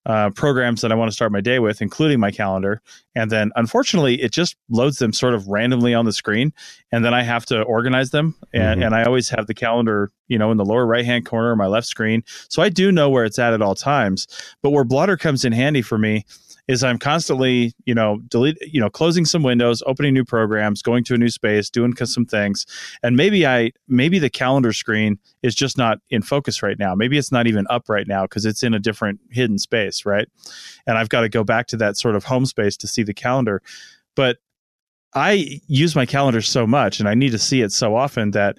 uh, programs that I want to start my day with, including my calendar. And then unfortunately, it just loads them sort of randomly on the screen. And then I have to organize them. And, Mhm. and I always have the calendar, you know, in the lower right hand corner of my left screen. So I do know where it's at at all times. But where Blotter comes in handy for me is I'm constantly, you know, delete, you know, closing some windows, opening new programs, going to a new space, doing some things, and maybe I, maybe the calendar screen is just not in focus right now. Maybe it's not even up right now because it's in a different hidden space, right? And I've got to go back to that sort of home space to see the calendar. But I use my calendar so much, and I need to see it so often that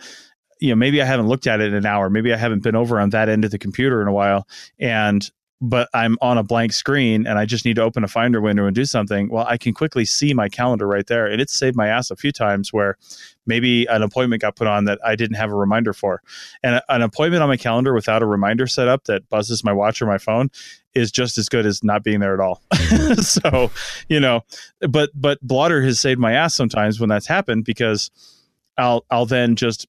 you know maybe I haven't looked at it in an hour, maybe I haven't been over on that end of the computer in a while, and but I'm on a blank screen and I just need to open a Finder window and do something, well, I can quickly see my calendar right there. And it's saved my ass a few times where maybe an appointment got put on that I didn't have a reminder for. And a- an appointment on my calendar without a reminder set up that buzzes my watch or my phone is just as good as not being there at all. Mm-hmm. [LAUGHS] so, you know, but but Blotter has saved my ass sometimes when that's happened because I'll I'll then just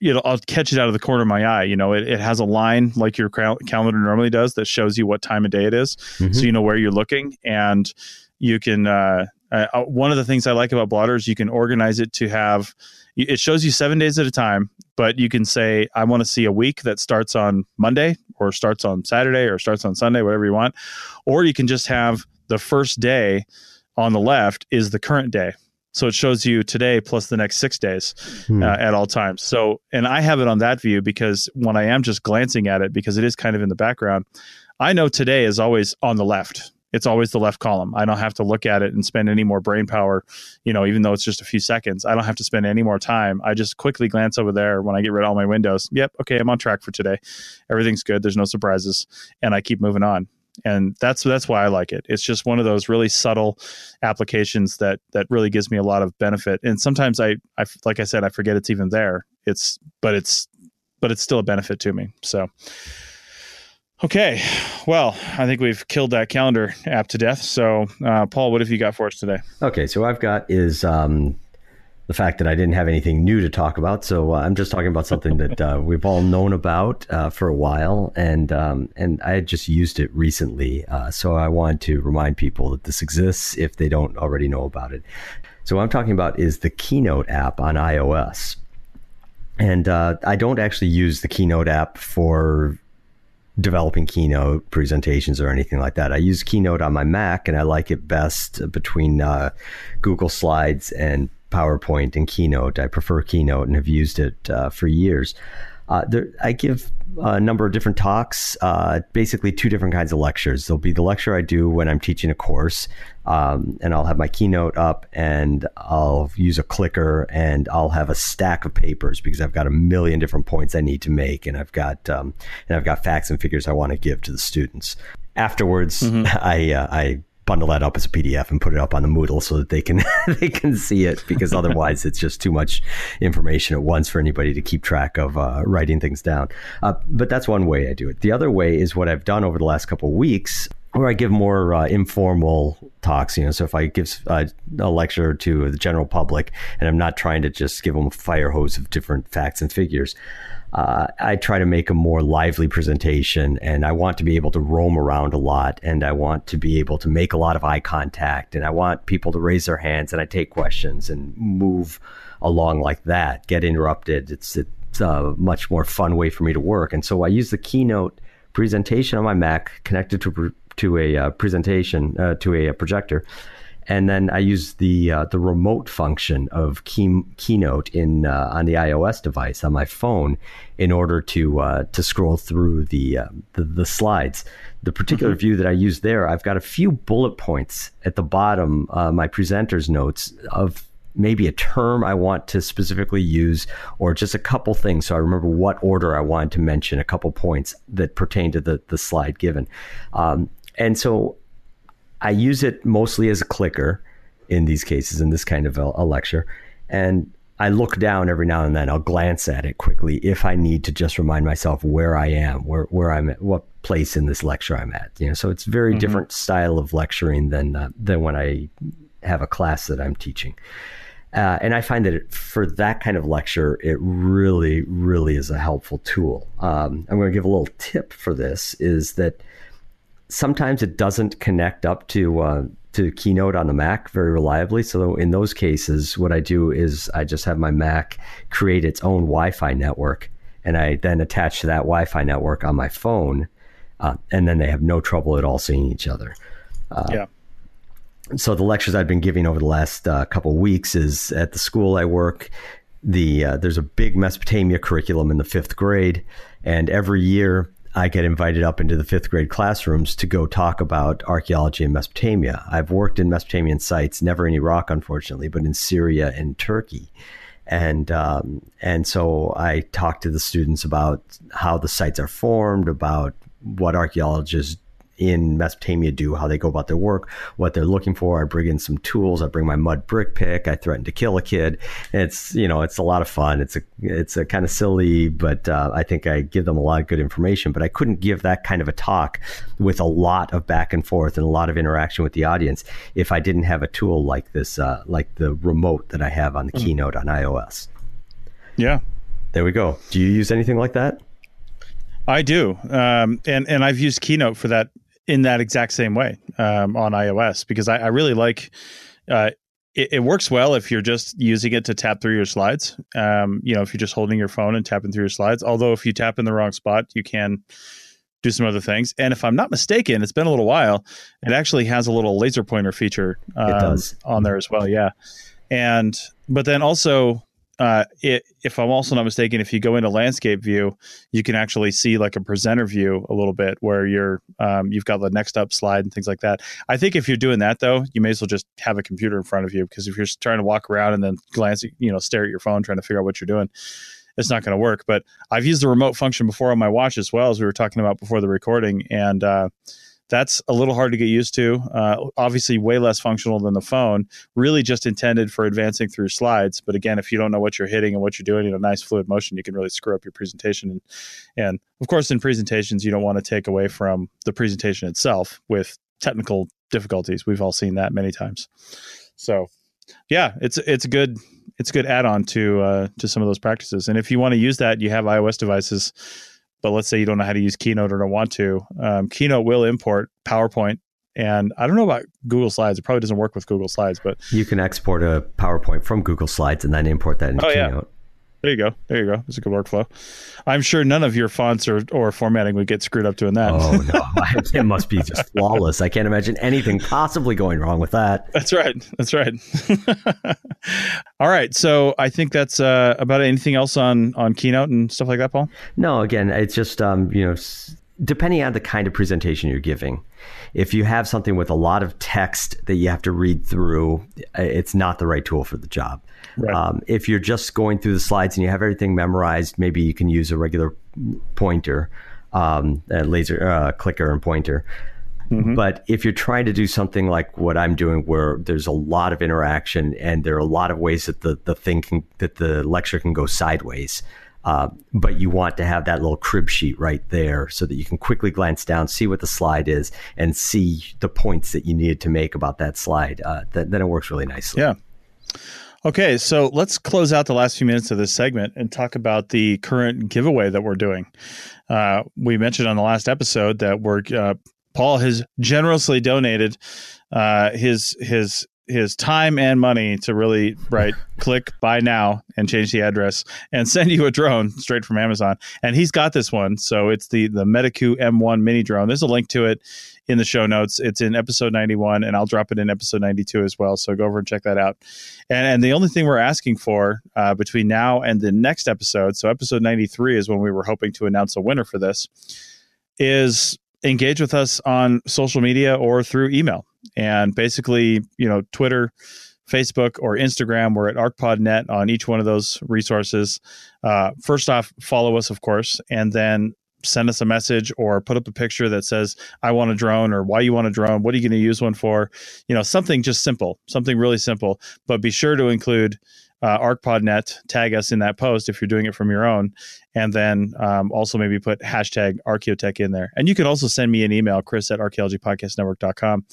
you know I'll catch it out of the corner of my eye. You know, it, it has a line like your cal- calendar normally does that shows you what time of day it is, Mhm. so you know where you're looking, and you can. Uh, uh, one of the things I like about Blotter is you can organize it to have. It shows you seven days at a time, but you can say I want to see a week that starts on Monday or starts on Saturday or starts on Sunday, whatever you want, or you can just have the first day on the left is the current day. So it shows you today plus the next six days Hmm. uh, at all times. So, and I have it on that view because when I am just glancing at it, because it is kind of in the background, I know today is always on the left. It's always the left column. I don't have to look at it and spend any more brain power, you know, even though it's just a few seconds. I don't have to spend any more time. I just quickly glance over there when I get rid of all my windows. Yep, okay, I'm on track for today. Everything's good. There's no surprises, and I keep moving on and that's that's why I like it. It's just one of those really subtle applications that that really gives me a lot of benefit. And sometimes I, I like I said, I forget it's even there. It's but it's but it's still a benefit to me. So okay, well, I think we've killed that calendar app to death. So uh, Paul, what have you got for us today? Okay, so I've got is um, the fact that I didn't have anything new to talk about. So uh, I'm just talking about something that uh, we've all known about uh, for a while, and um, and I had just used it recently. Uh, so I wanted to remind people that this exists if they don't already know about it. So what I'm talking about is the Keynote app on iOS, and uh, I don't actually use the Keynote app for developing keynote presentations or anything like that. I use Keynote on my Mac and I like it best between uh, Google Slides and PowerPoint and Keynote. I prefer Keynote and have used it uh, for years. Uh, there, I give a number of different talks, uh, basically two different kinds of lectures. There'll be the lecture I do when I'm teaching a course, um, and I'll have my keynote up and I'll use a clicker and I'll have a stack of papers because I've got a million different points I need to make, and I've got um, and I've got facts and figures I want to give to the students. Afterwards, [LAUGHS] I uh, I bundle that up as a PDF and put it up on the Moodle so that they can [LAUGHS] they can see it because [LAUGHS] otherwise it's just too much information at once for anybody to keep track of uh, writing things down. Uh, but that's one way I do it. The other way is what I've done over the last couple of weeks. Where I give more uh, informal talks, you know. So if I give uh, a lecture to the general public, and I'm not trying to just give them a fire hose of different facts and figures, uh, I try to make a more lively presentation and I want to be able to roam around a lot and I want to be able to make a lot of eye contact and I want people to raise their hands and I take questions and move along like that, get interrupted. It's, it's a much more fun way for me to work. And so I use the keynote presentation on my Mac connected to, to a uh, presentation, uh, to a, a projector and then I use the uh, the remote function of Key, Keynote in uh, on the iOS device on my phone in order to uh, to scroll through the, uh, the, the slides. The particular view that I use there, I've got a few bullet points at the bottom, uh, my presenter's notes of maybe a term I want to specifically use, or just a couple things. So I remember what order I wanted to mention, a couple points that pertain to the the slide given, um, and so I use it mostly as a clicker in these cases, in this kind of a, a, lecture. And I look down every now and then. I'll glance at it quickly if I need to just remind myself where I am, where, where I'm at, what place in this lecture I'm at. You know, so it's very mm-hmm. different style of lecturing than uh, than when I have a class that I'm teaching. Uh, and I find that it, for that kind of lecture, it really, really is a helpful tool. Um, I'm going to give a little tip for this: is that sometimes it doesn't connect up to uh, to Keynote on the Mac very reliably. So in those cases, what I do is I just have my Mac create its own Wi-Fi network, and I then attach to that Wi-Fi network on my phone, uh, and then they have no trouble at all seeing each other. Uh, yeah. So the lectures I've been giving over the last uh, couple weeks is at the school I work. The uh, there's a big Mesopotamia curriculum in the fifth grade, and every year I get invited up into the fifth grade classrooms to go talk about archaeology in Mesopotamia. I've worked in Mesopotamian sites, never in Iraq, unfortunately, but in Syria and Turkey. And um, and so I talk to the students about how the sites are formed, about what archaeologists in Mesopotamia do, how they go about their work, what they're looking for. I bring in some tools. I bring my mud brick pick. I threaten to kill a kid. It's you know it's a lot of fun. It's a it's a kind of silly, but uh, I think I give them a lot of good information. But I couldn't give that kind of a talk with a lot of back and forth and a lot of interaction with the audience if I didn't have a tool like this, uh, like the remote that I have on the mm. Keynote on iOS. Yeah, there we go. Do you use anything like that? I do, um, and and I've used Keynote for that in that exact same way um, on iOS because I, I really like uh, it, it, works well if you're just using it to tap through your slides. Um, you know, if you're just holding your phone and tapping through your slides. Although if you tap in the wrong spot, you can do some other things. And if I'm not mistaken, it's been a little while. It actually has a little laser pointer feature um, on there as well. Yeah, and but then also uh, it, if I'm also not mistaken, if you go into landscape view, you can actually see like a presenter view a little bit where you're um, you've got the next up slide and things like that. I think if you're doing that though, you may as well just have a computer in front of you because if you're trying to walk around and then glance, you know, stare at your phone trying to figure out what you're doing, it's not going to work. But I've used the remote function before on my watch as well as we were talking about before the recording, and uh, that's a little hard to get used to. Uh, obviously, way less functional than the phone. Really, just intended for advancing through slides. But again, if you don't know what you're hitting and what you're doing in a nice fluid motion, you can really screw up your presentation. And, and of course, in presentations, you don't want to take away from the presentation itself with technical difficulties. We've all seen that many times. So, yeah, it's it's a good it's a good add on to uh, to some of those practices. And if you want to use that, you have iOS devices but let's say you don't know how to use Keynote or don't want to, um, Keynote will import PowerPoint. And I don't know about Google Slides. It probably doesn't work with Google Slides, but you can export a PowerPoint from Google Slides and then import that into oh, Keynote. Yeah. There you go. There you go. It's a good workflow. I'm sure none of your fonts or, or formatting would get screwed up doing that. Oh no, [LAUGHS] it must be just flawless. I can't imagine anything possibly going wrong with that. That's right. That's right. [LAUGHS] All right. So I think that's uh, about anything else on on Keynote and stuff like that, Paul. No, again, it's just um, you know depending on the kind of presentation you're giving. If you have something with a lot of text that you have to read through, it's not the right tool for the job. Right. Um, if you're just going through the slides and you have everything memorized, maybe you can use a regular pointer, um, a laser uh, clicker and pointer. Mm-hmm. But if you're trying to do something like what I'm doing, where there's a lot of interaction and there are a lot of ways that the, the thing can, that the lecture can go sideways, uh, but you want to have that little crib sheet right there so that you can quickly glance down, see what the slide is, and see the points that you needed to make about that slide. Uh, th- then it works really nicely. Yeah. Okay, so let's close out the last few minutes of this segment and talk about the current giveaway that we're doing. Uh, we mentioned on the last episode that we're uh, Paul has generously donated uh, his his his time and money to really right [LAUGHS] click buy now and change the address and send you a drone straight from Amazon. And he's got this one, so it's the the Medicu M1 mini drone. There's a link to it in the show notes. It's in episode 91, and I'll drop it in episode 92 as well. So go over and check that out. And, and the only thing we're asking for uh, between now and the next episode, so episode 93 is when we were hoping to announce a winner for this, is engage with us on social media or through email. And basically, you know, Twitter, Facebook, or Instagram, we're at ArcPodNet on each one of those resources. Uh, first off, follow us, of course, and then send us a message or put up a picture that says i want a drone or why you want a drone what are you going to use one for you know something just simple something really simple but be sure to include uh, ArcPodNet, tag us in that post if you're doing it from your own, and then um, also maybe put hashtag Archaeotech in there. And you can also send me an email, Chris at archaeologypodcastnetwork.com,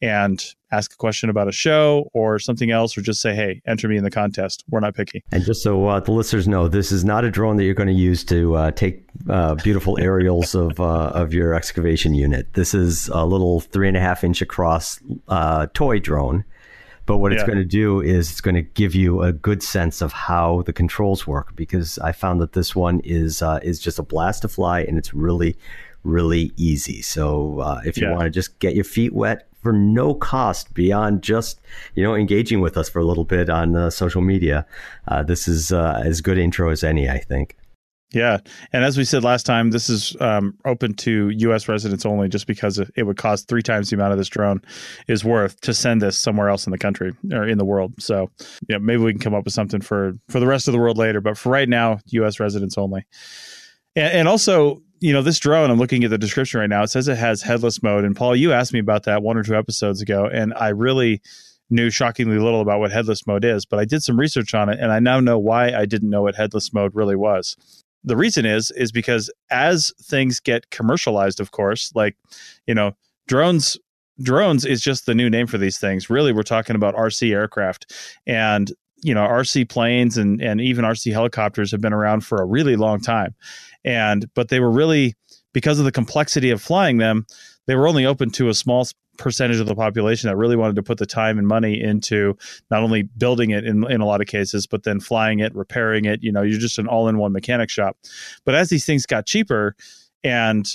and ask a question about a show or something else, or just say, hey, enter me in the contest. We're not picky. And just so uh, the listeners know, this is not a drone that you're going to use to uh, take uh, beautiful aerials of uh, of your excavation unit. This is a little three and a half inch across uh, toy drone. But what it's going to do is it's going to give you a good sense of how the controls work because I found that this one is uh, is just a blast to fly and it's really really easy. So uh, if you Yeah. want to just get your feet wet for no cost beyond just you know engaging with us for a little bit on uh, social media, uh, this is uh, as good intro as any, I think. Yeah, and as we said last time, this is um, open to U.S. residents only, just because it would cost three times the amount of this drone is worth to send this somewhere else in the country or in the world. So, yeah, maybe we can come up with something for for the rest of the world later. But for right now, U.S. residents only. And, and also, you know, this drone. I'm looking at the description right now. It says it has headless mode. And Paul, you asked me about that one or two episodes ago, and I really knew shockingly little about what headless mode is. But I did some research on it, and I now know why I didn't know what headless mode really was the reason is is because as things get commercialized of course like you know drones drones is just the new name for these things. Really we're talking about rc aircraft. And you know rc planes and and even rc helicopters have been around for a really long time. And but they were really because of the complexity of flying them they were only open to a small percentage of the population that really wanted to put the time and money into not only building it in, in a lot of cases, but then flying it, repairing it. You know, you're just an all-in-one mechanic shop. But as these things got cheaper, and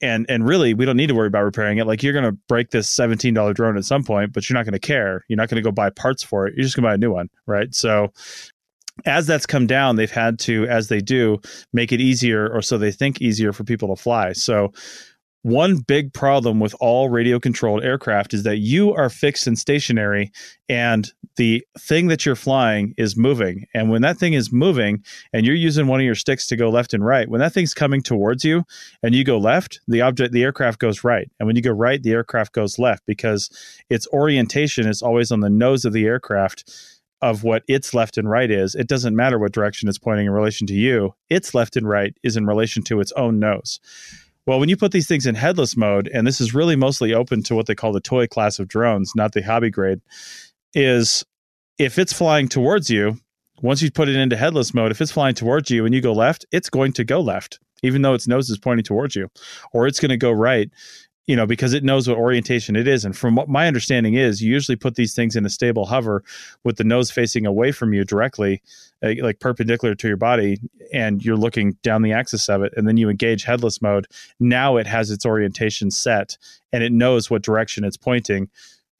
and and really, we don't need to worry about repairing it. Like you're going to break this seventeen dollar drone at some point, but you're not going to care. You're not going to go buy parts for it. You're just going to buy a new one, right? So. As that's come down, they've had to, as they do, make it easier, or so they think easier for people to fly. So, one big problem with all radio controlled aircraft is that you are fixed and stationary and the thing that you're flying is moving. And when that thing is moving and you're using one of your sticks to go left and right when that thing's coming towards you and you go left the object the aircraft goes right. And when you go right the aircraft goes left because its orientation is always on the nose of the aircraft of what its left and right is. It doesn't matter what direction it's pointing in relation to you. Its left and right is in relation to its own nose well, when you put these things in headless mode, and this is really mostly open to what they call the toy class of drones, not the hobby grade, is if it's flying towards you, once you put it into headless mode, if it's flying towards you and you go left, it's going to go left, even though its nose is pointing towards you, or it's going to go right, you know, because it knows what orientation it is. And from what my understanding is, you usually put these things in a stable hover with the nose facing away from you directly, uh, like perpendicular to your body, and you're looking down the axis of it. And then you engage headless mode. Now it has its orientation set and it knows what direction it's pointing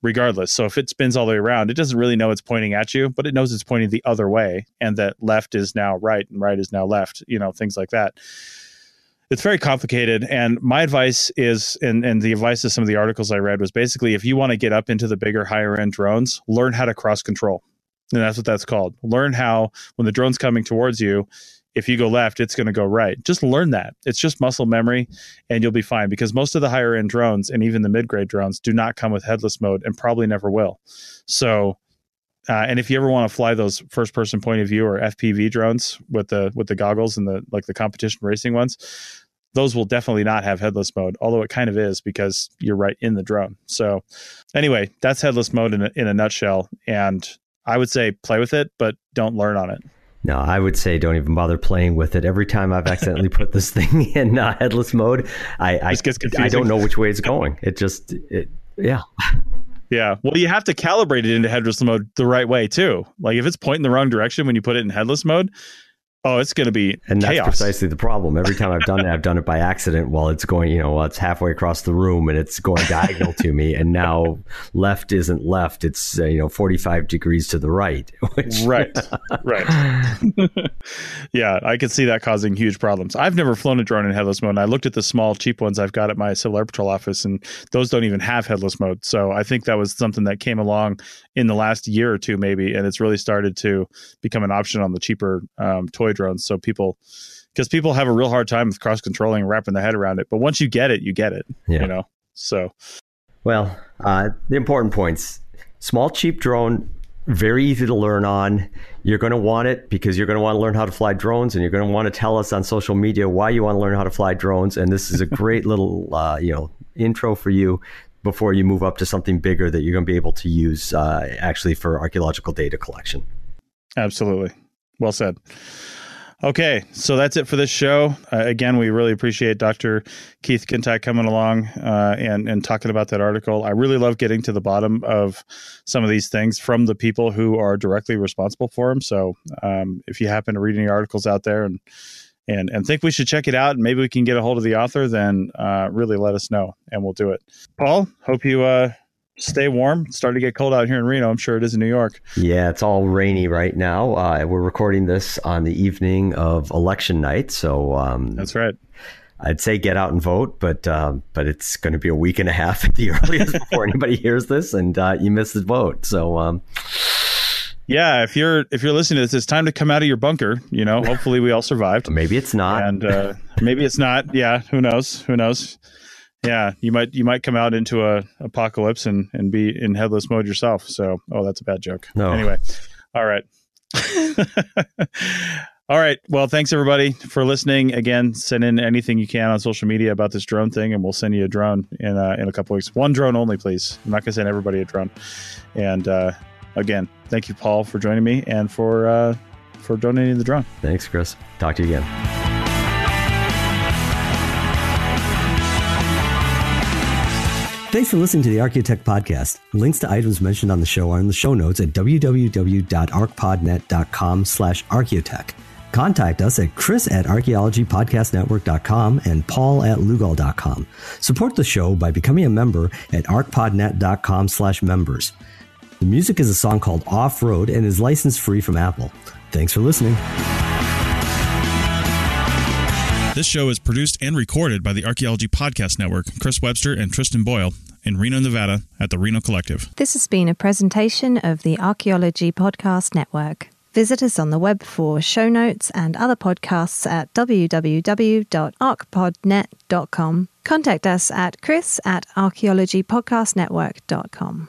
regardless. So if it spins all the way around, it doesn't really know it's pointing at you, but it knows it's pointing the other way and that left is now right and right is now left, you know, things like that. It's very complicated. And my advice is, and, and the advice of some of the articles I read was basically if you want to get up into the bigger, higher end drones, learn how to cross control. And that's what that's called. Learn how, when the drone's coming towards you, if you go left, it's going to go right. Just learn that. It's just muscle memory and you'll be fine because most of the higher end drones and even the mid grade drones do not come with headless mode and probably never will. So, uh, and if you ever want to fly those first person point of view or FPV drones with the with the goggles and the like the competition racing ones, those will definitely not have headless mode. Although it kind of is because you're right in the drone. So, anyway, that's headless mode in a, in a nutshell. And I would say play with it, but don't learn on it. No, I would say don't even bother playing with it. Every time I've accidentally put this [LAUGHS] thing in uh, headless mode, I I, I don't know which way it's going. It just it yeah. Yeah. Well, you have to calibrate it into headless mode the right way too. Like if it's pointing the wrong direction when you put it in headless mode, oh, it's going to be And that's chaos. precisely the problem. Every time I've done it, I've done it by accident while it's going, you know, while it's halfway across the room and it's going diagonal to me. And now left isn't left. It's, uh, you know, 45 degrees to the right. [LAUGHS] Which, right. Right. [LAUGHS] yeah, I could see that causing huge problems. I've never flown a drone in headless mode. And I looked at the small, cheap ones I've got at my Civil Air Patrol office, and those don't even have headless mode. So I think that was something that came along in the last year or two, maybe, and it's really started to become an option on the cheaper um, toy drones. So people, because people have a real hard time with cross controlling and wrapping their head around it. But once you get it, you get it. Yeah. You know. So Well, uh, the important points: small, cheap drone, very easy to learn on. You're going to want it because you're going to want to learn how to fly drones, and you're going to want to tell us on social media why you want to learn how to fly drones. And this is a [LAUGHS] great little, uh, you know, intro for you before you move up to something bigger that you're going to be able to use uh, actually for archaeological data collection. Absolutely. Well said. Okay, so that's it for this show. Uh, again, we really appreciate Dr. Keith Kintigh coming along uh, and and talking about that article. I really love getting to the bottom of some of these things from the people who are directly responsible for them. So, um, if you happen to read any articles out there and and and think we should check it out, and maybe we can get a hold of the author, then uh, really let us know, and we'll do it. Paul, hope you uh, stay warm. It's starting to get cold out here in Reno. I'm sure it is in New York. Yeah, it's all rainy right now. Uh, we're recording this on the evening of election night, so um, that's right. I'd say get out and vote, but um, but it's going to be a week and a half [LAUGHS] at the earliest before anybody hears this, and uh, you miss the vote. So. Um, yeah, if you're if you're listening to this, it's time to come out of your bunker. You know, hopefully we all survived. [LAUGHS] maybe it's not, and uh, maybe it's not. Yeah, who knows? Who knows? Yeah, you might you might come out into a apocalypse and and be in headless mode yourself. So, oh, that's a bad joke. No. Anyway, all right. [LAUGHS] all right. Well, thanks everybody for listening. Again, send in anything you can on social media about this drone thing, and we'll send you a drone in uh, in a couple weeks. One drone only, please. I'm not gonna send everybody a drone. And uh, again, thank you, Paul, for joining me and for uh, for donating the drone. Thanks, Chris. Talk to you again. Thanks for listening to the Archaeotech podcast. Links to items mentioned on the show are in the show notes at www.arcpodnet.com slash archaeotech. Contact us at chris at archaeologypodcastnetwork.com and paul at lugal.com. Support the show by becoming a member at arcpodnet.com slash members. The music is a song called Off Road and is license free from Apple. Thanks for listening. This show is produced and recorded by the Archaeology Podcast Network, Chris Webster and Tristan Boyle, in Reno, Nevada, at the Reno Collective. This has been a presentation of the Archaeology Podcast Network. Visit us on the web for show notes and other podcasts at www.arcpodnet.com. Contact us at chris at archaeologypodcastnetwork.com.